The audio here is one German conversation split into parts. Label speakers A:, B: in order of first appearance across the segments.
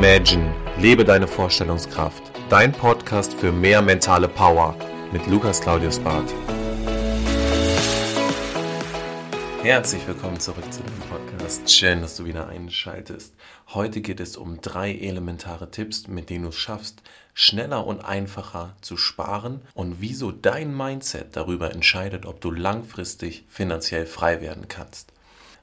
A: Imagine, lebe deine Vorstellungskraft. Dein Podcast für mehr mentale Power mit Lukas Claudius Barth. Herzlich willkommen zurück zu dem Podcast. Schön, dass du wieder einschaltest. Heute geht es um drei elementare Tipps, mit denen du es schaffst, schneller und einfacher zu sparen und wieso dein Mindset darüber entscheidet, ob du langfristig finanziell frei werden kannst.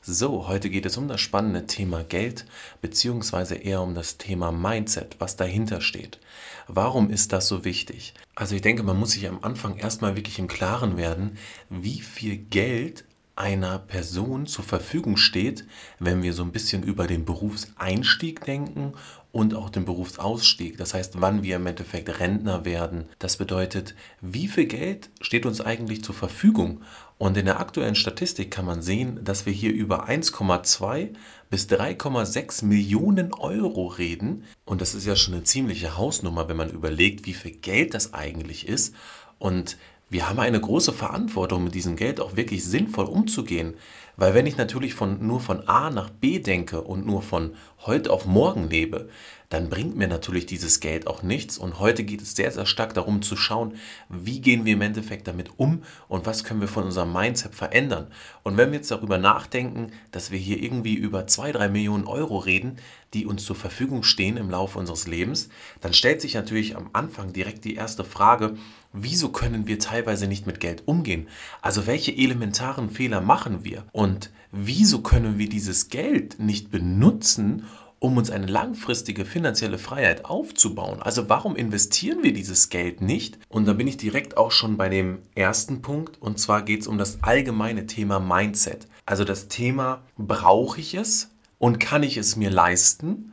A: So, heute geht es um das spannende Thema Geld, beziehungsweise eher um das Thema Mindset, was dahinter steht. Warum ist das so wichtig? Also ich denke, man muss sich am Anfang erstmal wirklich im Klaren werden, wie viel Geld einer Person zur Verfügung steht, wenn wir so ein bisschen über den Berufseinstieg denken und auch den Berufsausstieg. Das heißt, wann wir im Endeffekt Rentner werden. Das bedeutet, wie viel Geld steht uns eigentlich zur Verfügung? Und in der aktuellen Statistik kann man sehen, dass wir hier über 1,2 bis 3,6 Millionen Euro reden. Und das ist ja schon eine ziemliche Hausnummer, wenn man überlegt, wie viel Geld das eigentlich ist. Und wir haben eine große Verantwortung, mit diesem Geld auch wirklich sinnvoll umzugehen. Weil wenn ich natürlich von, nur von A nach B denke und nur von heute auf morgen lebe, dann bringt mir natürlich dieses Geld auch nichts. Und heute geht es sehr, sehr stark darum zu schauen, wie gehen wir im Endeffekt damit um und was können wir von unserem Mindset verändern. Und wenn wir jetzt darüber nachdenken, dass wir hier irgendwie über zwei, drei Millionen Euro reden, die uns zur Verfügung stehen im Laufe unseres Lebens, dann stellt sich natürlich am Anfang direkt die erste Frage, wieso können wir teilweise nicht mit Geld umgehen? Also welche elementaren Fehler machen wir? Und wieso können wir dieses Geld nicht benutzen, um uns eine langfristige finanzielle Freiheit aufzubauen. Also warum investieren wir dieses Geld nicht? Und da bin ich direkt auch schon bei dem ersten Punkt. Und zwar geht es um das allgemeine Thema Mindset. Also das Thema, brauche ich es und kann ich es mir leisten?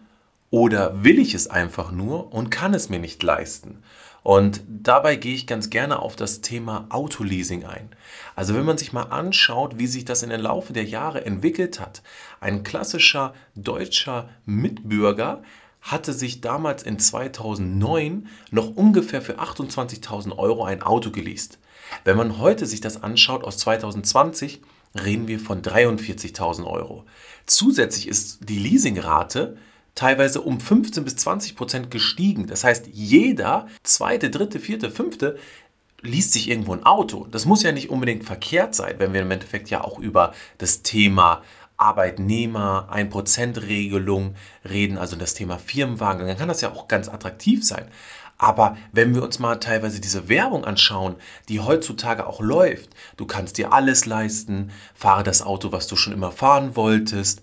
A: Oder will ich es einfach nur und kann es mir nicht leisten? Und dabei gehe ich ganz gerne auf das Thema Autoleasing ein. Also wenn man sich mal anschaut, wie sich das in den Laufe der Jahre entwickelt hat, ein klassischer deutscher Mitbürger hatte sich damals in 2009 noch ungefähr für 28.000 Euro ein Auto geleast. Wenn man heute sich das anschaut aus 2020, reden wir von 43.000 Euro. Zusätzlich ist die Leasingrate teilweise um 15 bis 20 Prozent gestiegen. Das heißt, jeder zweite, dritte, vierte, fünfte liest sich irgendwo ein Auto. Das muss ja nicht unbedingt verkehrt sein, wenn wir im Endeffekt ja auch über das Thema Arbeitnehmer, 1%-Regelung reden, also das Thema Firmenwagen, dann kann das ja auch ganz attraktiv sein. Aber wenn wir uns mal teilweise diese Werbung anschauen, die heutzutage auch läuft, du kannst dir alles leisten, fahre das Auto, was du schon immer fahren wolltest,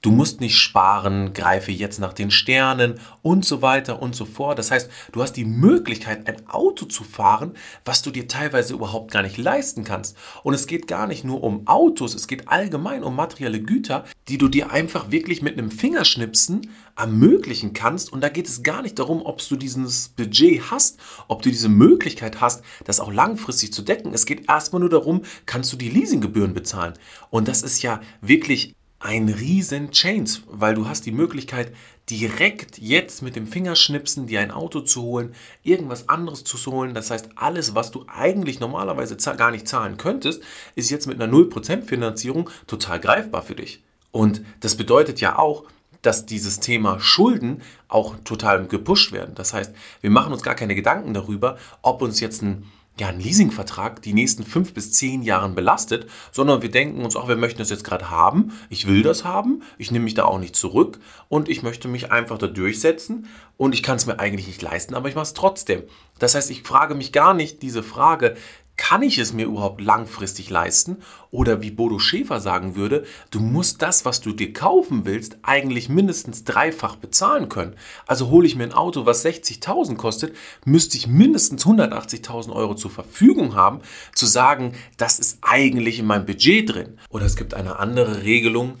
A: Du musst nicht sparen, greife jetzt nach den Sternen und so weiter und so fort. Das heißt, du hast die Möglichkeit, ein Auto zu fahren, was du dir teilweise überhaupt gar nicht leisten kannst. Und es geht gar nicht nur um Autos, es geht allgemein um materielle Güter, die du dir einfach wirklich mit einem Fingerschnipsen ermöglichen kannst. Und da geht es gar nicht darum, ob du dieses Budget hast, ob du diese Möglichkeit hast, das auch langfristig zu decken. Es geht erstmal nur darum, kannst du die Leasinggebühren bezahlen. Und das ist ja wirklich ein riesen Change, weil du hast die Möglichkeit, direkt jetzt mit dem Fingerschnipsen dir ein Auto zu holen, irgendwas anderes zu holen. Das heißt, alles, was du eigentlich normalerweise gar nicht zahlen könntest, ist jetzt mit einer 0% Finanzierung total greifbar für dich. Und das bedeutet ja auch, dass dieses Thema Schulden auch total gepusht werden. Das heißt, wir machen uns gar keine Gedanken darüber, ob uns jetzt ein ja, ein Leasingvertrag die nächsten fünf bis zehn Jahren belastet, sondern wir denken uns auch, wir möchten das jetzt gerade haben, ich will das haben, ich nehme mich da auch nicht zurück. Und ich möchte mich einfach da durchsetzen. Und ich kann es mir eigentlich nicht leisten, aber ich mache es trotzdem. Das heißt, ich frage mich gar nicht diese Frage, kann ich es mir überhaupt langfristig leisten? Oder wie Bodo Schäfer sagen würde, du musst das, was du dir kaufen willst, eigentlich mindestens dreifach bezahlen können. Also hole ich mir ein Auto, was 60.000 kostet, müsste ich mindestens 180.000 Euro zur Verfügung haben, zu sagen, das ist eigentlich in meinem Budget drin. Oder es gibt eine andere Regelung,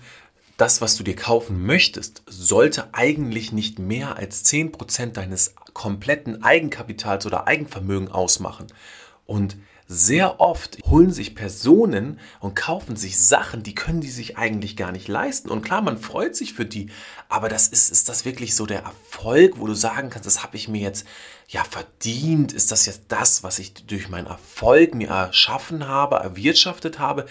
A: das, was du dir kaufen möchtest, sollte eigentlich nicht mehr als 10% deines kompletten Eigenkapitals oder Eigenvermögen ausmachen. Und sehr oft holen sich Personen und kaufen sich Sachen, die können die sich eigentlich gar nicht leisten. Und klar, man freut sich für die, aber das ist, ist das wirklich so der Erfolg, wo du sagen kannst, das habe ich mir jetzt ja verdient? Ist das jetzt das, was ich durch meinen Erfolg mir erschaffen habe, erwirtschaftet habe?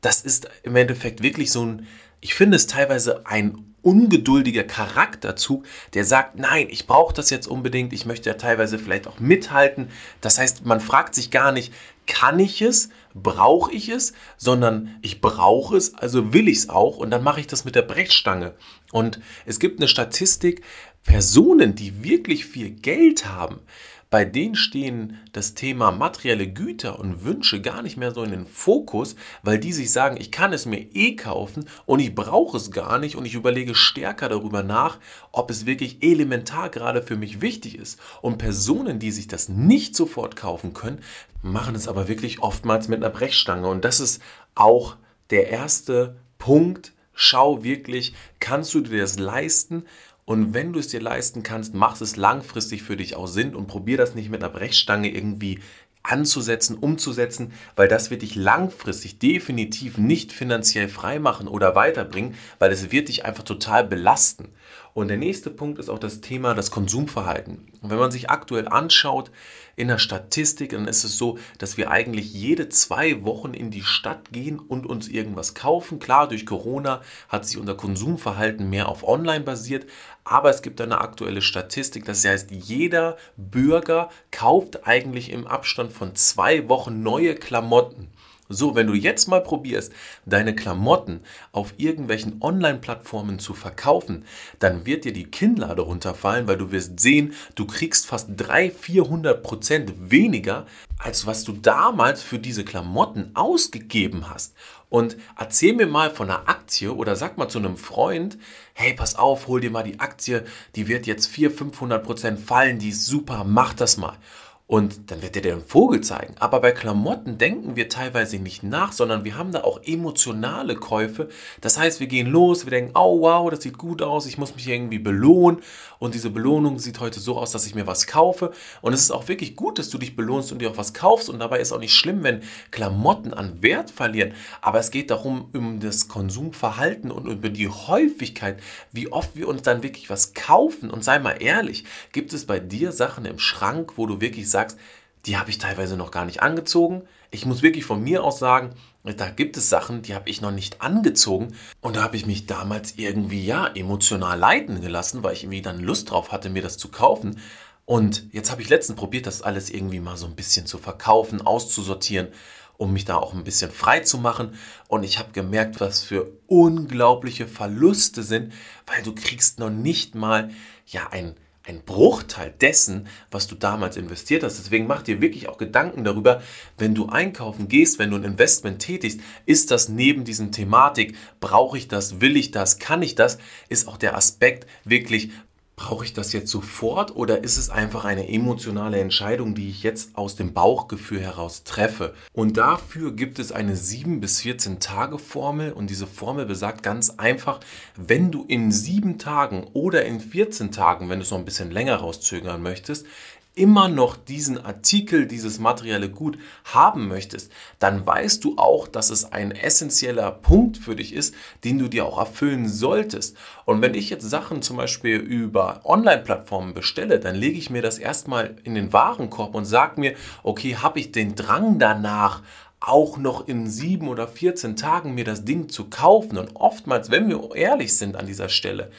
A: Das ist im Endeffekt wirklich so ein, ich finde es teilweise ein ungeduldiger Charakterzug, der sagt, nein, ich brauche das jetzt unbedingt, ich möchte ja teilweise vielleicht auch mithalten. Das heißt, man fragt sich gar nicht, kann ich es, brauche ich es, sondern ich brauche es, also will ich es auch und dann mache ich das mit der Brechstange. Und es gibt eine Statistik, Personen, die wirklich viel Geld haben, bei denen stehen das Thema materielle Güter und Wünsche gar nicht mehr so in den Fokus, weil die sich sagen, ich kann es mir eh kaufen und ich brauche es gar nicht und ich überlege stärker darüber nach, ob es wirklich elementar gerade für mich wichtig ist. Und Personen, die sich das nicht sofort kaufen können, machen es aber wirklich oftmals mit einer Brechstange. Und das ist auch der erste Punkt. Schau wirklich, kannst du dir das leisten? Und wenn du es dir leisten kannst, mach es langfristig für dich auch Sinn und probier das nicht mit einer Brechstange irgendwie anzusetzen, umzusetzen, weil das wird dich langfristig definitiv nicht finanziell frei machen oder weiterbringen, weil es wird dich einfach total belasten. Und der nächste Punkt ist auch das Thema das Konsumverhalten. Und wenn man sich aktuell anschaut in der Statistik, dann ist es so, dass wir eigentlich jede zwei Wochen in die Stadt gehen und uns irgendwas kaufen. Klar, durch Corona hat sich unser Konsumverhalten mehr auf Online basiert, aber es gibt eine aktuelle Statistik, das heißt, jeder Bürger kauft eigentlich im Abstand von zwei Wochen neue Klamotten. So, wenn du jetzt mal probierst, deine Klamotten auf irgendwelchen Online-Plattformen zu verkaufen, dann wird dir die Kinnlade runterfallen, weil du wirst sehen, du kriegst fast 300, 400 Prozent weniger, als was du damals für diese Klamotten ausgegeben hast. Und erzähl mir mal von einer Aktie oder sag mal zu einem Freund, hey, pass auf, hol dir mal die Aktie, die wird jetzt 400, 500 Prozent fallen, die ist super, mach das mal. Und dann wird er dir einen Vogel zeigen. Aber bei Klamotten denken wir teilweise nicht nach, sondern wir haben da auch emotionale Käufe. Das heißt, wir gehen los, wir denken, oh wow, das sieht gut aus, ich muss mich irgendwie belohnen. Und diese Belohnung sieht heute so aus, dass ich mir was kaufe. Und es ist auch wirklich gut, dass du dich belohnst und dir auch was kaufst. Und dabei ist auch nicht schlimm, wenn Klamotten an Wert verlieren. Aber es geht darum, um das Konsumverhalten und über die Häufigkeit, wie oft wir uns dann wirklich was kaufen. Und sei mal ehrlich, gibt es bei dir Sachen im Schrank, wo du wirklich sagst, die habe ich teilweise noch gar nicht angezogen. Ich muss wirklich von mir aus sagen, da gibt es Sachen, die habe ich noch nicht angezogen und da habe ich mich damals irgendwie ja emotional leiten gelassen, weil ich irgendwie dann Lust drauf hatte, mir das zu kaufen. Und jetzt habe ich letztens probiert, das alles irgendwie mal so ein bisschen zu verkaufen, auszusortieren, um mich da auch ein bisschen frei zu machen. Und ich habe gemerkt, was für unglaubliche Verluste sind, weil du kriegst noch nicht mal ja ein ein Bruchteil dessen, was du damals investiert hast. Deswegen mach dir wirklich auch Gedanken darüber, wenn du einkaufen gehst, wenn du ein Investment tätigst, ist das neben diesen Thematik, brauche ich das, will ich das, kann ich das, ist auch der Aspekt wirklich, Brauche ich das jetzt sofort oder ist es einfach eine emotionale Entscheidung, die ich jetzt aus dem Bauchgefühl heraus treffe? Und dafür gibt es eine 7 bis 14 Tage Formel und diese Formel besagt ganz einfach, wenn du in 7 Tagen oder in 14 Tagen, wenn du es noch ein bisschen länger rauszögern möchtest, immer noch diesen Artikel, dieses materielle Gut haben möchtest, dann weißt du auch, dass es ein essentieller Punkt für dich ist, den du dir auch erfüllen solltest. Und wenn ich jetzt Sachen zum Beispiel über Online-Plattformen bestelle, dann lege ich mir das erstmal in den Warenkorb und sage mir, okay, habe ich den Drang danach, auch noch in sieben oder 14 Tagen mir das Ding zu kaufen. Und oftmals, wenn wir ehrlich sind an dieser Stelle,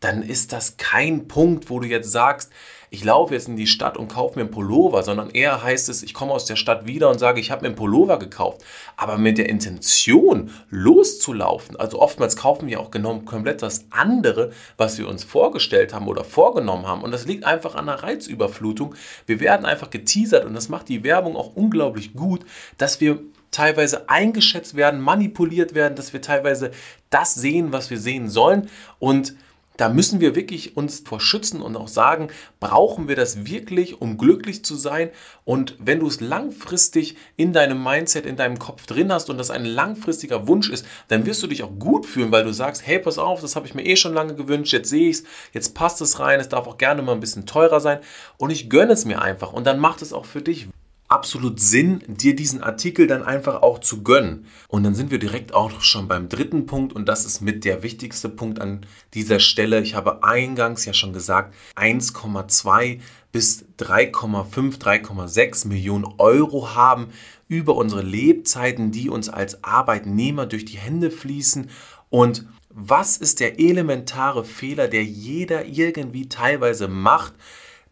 A: dann ist das kein Punkt, wo du jetzt sagst, ich laufe jetzt in die Stadt und kaufe mir einen Pullover, sondern eher heißt es, ich komme aus der Stadt wieder und sage, ich habe mir einen Pullover gekauft. Aber mit der Intention loszulaufen, also oftmals kaufen wir auch genommen komplett das andere, was wir uns vorgestellt haben oder vorgenommen haben. Und das liegt einfach an der Reizüberflutung. Wir werden einfach geteasert und das macht die Werbung auch unglaublich gut, dass wir teilweise eingeschätzt werden, manipuliert werden, dass wir teilweise das sehen, was wir sehen sollen und da müssen wir wirklich uns vor schützen und auch sagen, brauchen wir das wirklich, um glücklich zu sein? Und wenn du es langfristig in deinem Mindset, in deinem Kopf drin hast und das ein langfristiger Wunsch ist, dann wirst du dich auch gut fühlen, weil du sagst, hey, pass auf, das habe ich mir eh schon lange gewünscht, jetzt sehe ich es, jetzt passt es rein, es darf auch gerne mal ein bisschen teurer sein und ich gönne es mir einfach und dann macht es auch für dich absolut Sinn, dir diesen Artikel dann einfach auch zu gönnen. Und dann sind wir direkt auch schon beim dritten Punkt und das ist mit der wichtigste Punkt an dieser Stelle. Ich habe eingangs ja schon gesagt, 1,2 bis 3,5, 3,6 Millionen Euro haben über unsere Lebzeiten, die uns als Arbeitnehmer durch die Hände fließen und was ist der elementare Fehler, der jeder irgendwie teilweise macht,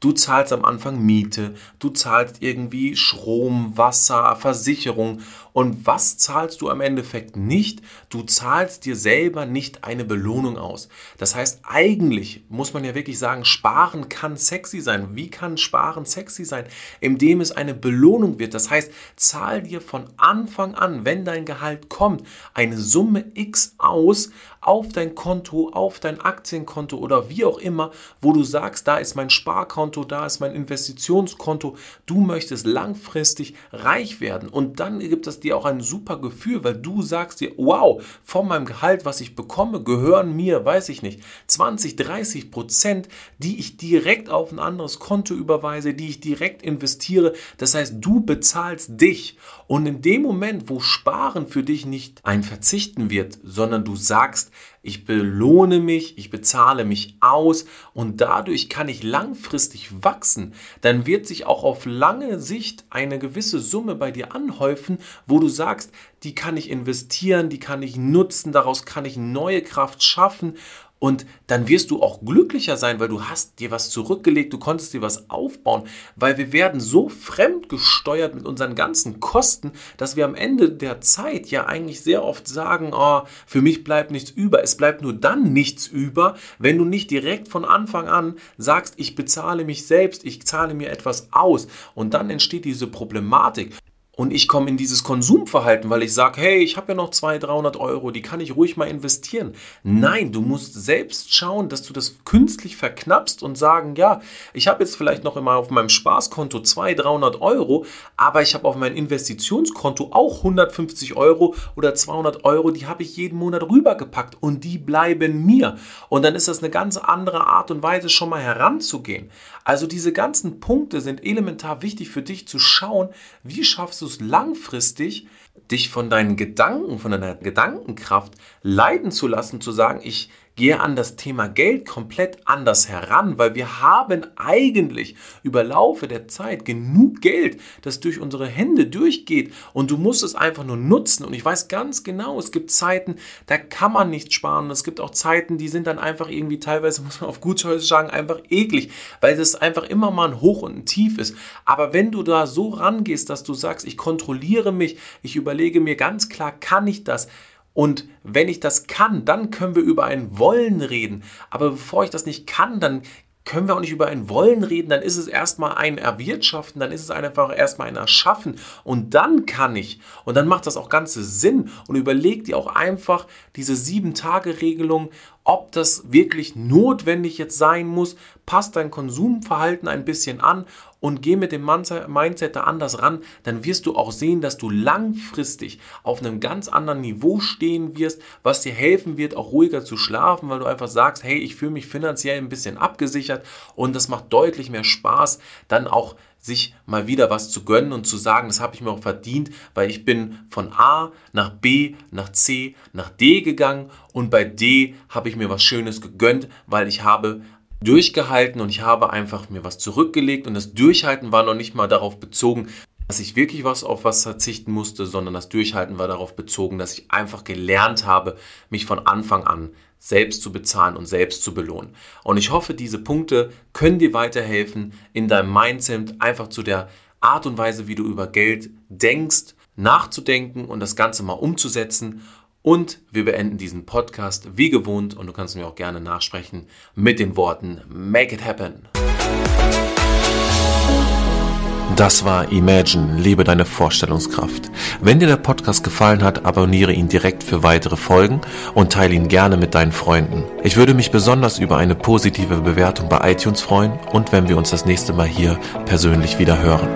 A: Du zahlst am Anfang Miete, du zahlst irgendwie Strom, Wasser, Versicherung. Und was zahlst du am Endeffekt nicht? Du zahlst dir selber nicht eine Belohnung aus. Das heißt, eigentlich muss man ja wirklich sagen, sparen kann sexy sein. Wie kann sparen sexy sein? Indem es eine Belohnung wird. Das heißt, zahl dir von Anfang an, wenn dein Gehalt kommt, eine Summe X aus auf dein Konto, auf dein Aktienkonto oder wie auch immer, wo du sagst, da ist mein Sparkonto, da ist mein Investitionskonto. Du möchtest langfristig reich werden und dann gibt es dir auch ein super Gefühl, weil du sagst dir, wow, von meinem Gehalt, was ich bekomme, gehören mir, weiß ich nicht, 20, 30 Prozent, die ich direkt auf ein anderes Konto überweise, die ich direkt investiere. Das heißt, du bezahlst dich und in dem Moment, wo Sparen für dich nicht ein Verzichten wird, sondern du sagst, ich belohne mich, ich bezahle mich aus und dadurch kann ich langfristig wachsen, dann wird sich auch auf lange Sicht eine gewisse Summe bei dir anhäufen, wo du sagst, die kann ich investieren, die kann ich nutzen, daraus kann ich neue Kraft schaffen und dann wirst du auch glücklicher sein, weil du hast dir was zurückgelegt, du konntest dir was aufbauen, weil wir werden so fremdgesteuert mit unseren ganzen Kosten, dass wir am Ende der Zeit ja eigentlich sehr oft sagen, oh, für mich bleibt nichts über. Es bleibt nur dann nichts über, wenn du nicht direkt von Anfang an sagst, ich bezahle mich selbst, ich zahle mir etwas aus. Und dann entsteht diese Problematik und ich komme in dieses Konsumverhalten, weil ich sage, hey, ich habe ja noch 200, 300 Euro, die kann ich ruhig mal investieren. Nein, du musst selbst schauen, dass du das künstlich verknappst und sagen, ja, ich habe jetzt vielleicht noch immer auf meinem Spaßkonto 200, 300 Euro, aber ich habe auf meinem Investitionskonto auch 150 Euro oder 200 Euro, die habe ich jeden Monat rübergepackt und die bleiben mir. Und dann ist das eine ganz andere Art und Weise, schon mal heranzugehen. Also diese ganzen Punkte sind elementar wichtig für dich zu schauen, wie schaffst du du es langfristig, dich von deinen Gedanken, von deiner Gedankenkraft leiten zu lassen, zu sagen, ich gehe an das Thema Geld komplett anders heran, weil wir haben eigentlich über Laufe der Zeit genug Geld, das durch unsere Hände durchgeht und du musst es einfach nur nutzen und ich weiß ganz genau, es gibt Zeiten, da kann man nicht sparen und es gibt auch Zeiten, die sind dann einfach irgendwie teilweise, muss man auf gut sagen, einfach eklig, weil es einfach immer mal ein Hoch und ein Tief ist. Aber wenn du da so rangehst, dass du sagst, ich kontrolliere mich, ich überlege mir ganz klar, kann ich das? Und wenn ich das kann, dann können wir über ein Wollen reden. Aber bevor ich das nicht kann, dann können wir auch nicht über ein Wollen reden, dann ist es erstmal ein Erwirtschaften, dann ist es einfach erstmal ein Erschaffen und dann kann ich und dann macht das auch ganze Sinn und überleg dir auch einfach diese sieben Tage Regelung ob das wirklich notwendig jetzt sein muss. Passt dein Konsumverhalten ein bisschen an und geh mit dem Mindset da anders ran, dann wirst du auch sehen, dass du langfristig auf einem ganz anderen Niveau stehen wirst, was dir helfen wird, auch ruhiger zu schlafen, weil du einfach sagst, hey, ich fühle mich finanziell ein bisschen abgesichert und das macht deutlich mehr Spaß, dann auch sich mal wieder was zu gönnen und zu sagen, das habe ich mir auch verdient, weil ich bin von A nach B, nach C, nach D gegangen und bei D habe ich mir was Schönes gegönnt, weil ich habe durchgehalten und ich habe einfach mir was zurückgelegt und das Durchhalten war noch nicht mal darauf bezogen, dass ich wirklich was auf was verzichten musste, sondern das Durchhalten war darauf bezogen, dass ich einfach gelernt habe, mich von Anfang an selbst zu bezahlen und selbst zu belohnen. Und ich hoffe, diese Punkte können dir weiterhelfen in deinem Mindset, einfach zu der Art und Weise, wie du über Geld denkst, nachzudenken und das Ganze mal umzusetzen. Und wir beenden diesen Podcast wie gewohnt und du kannst mir auch gerne nachsprechen mit den Worten Make it happen. Das war Imagine, lebe deine Vorstellungskraft. Wenn dir der Podcast gefallen hat, abonniere ihn direkt für weitere Folgen und teile ihn gerne mit deinen Freunden. Ich würde mich besonders über eine positive Bewertung bei iTunes freuen und wenn wir uns das nächste Mal hier persönlich wieder hören.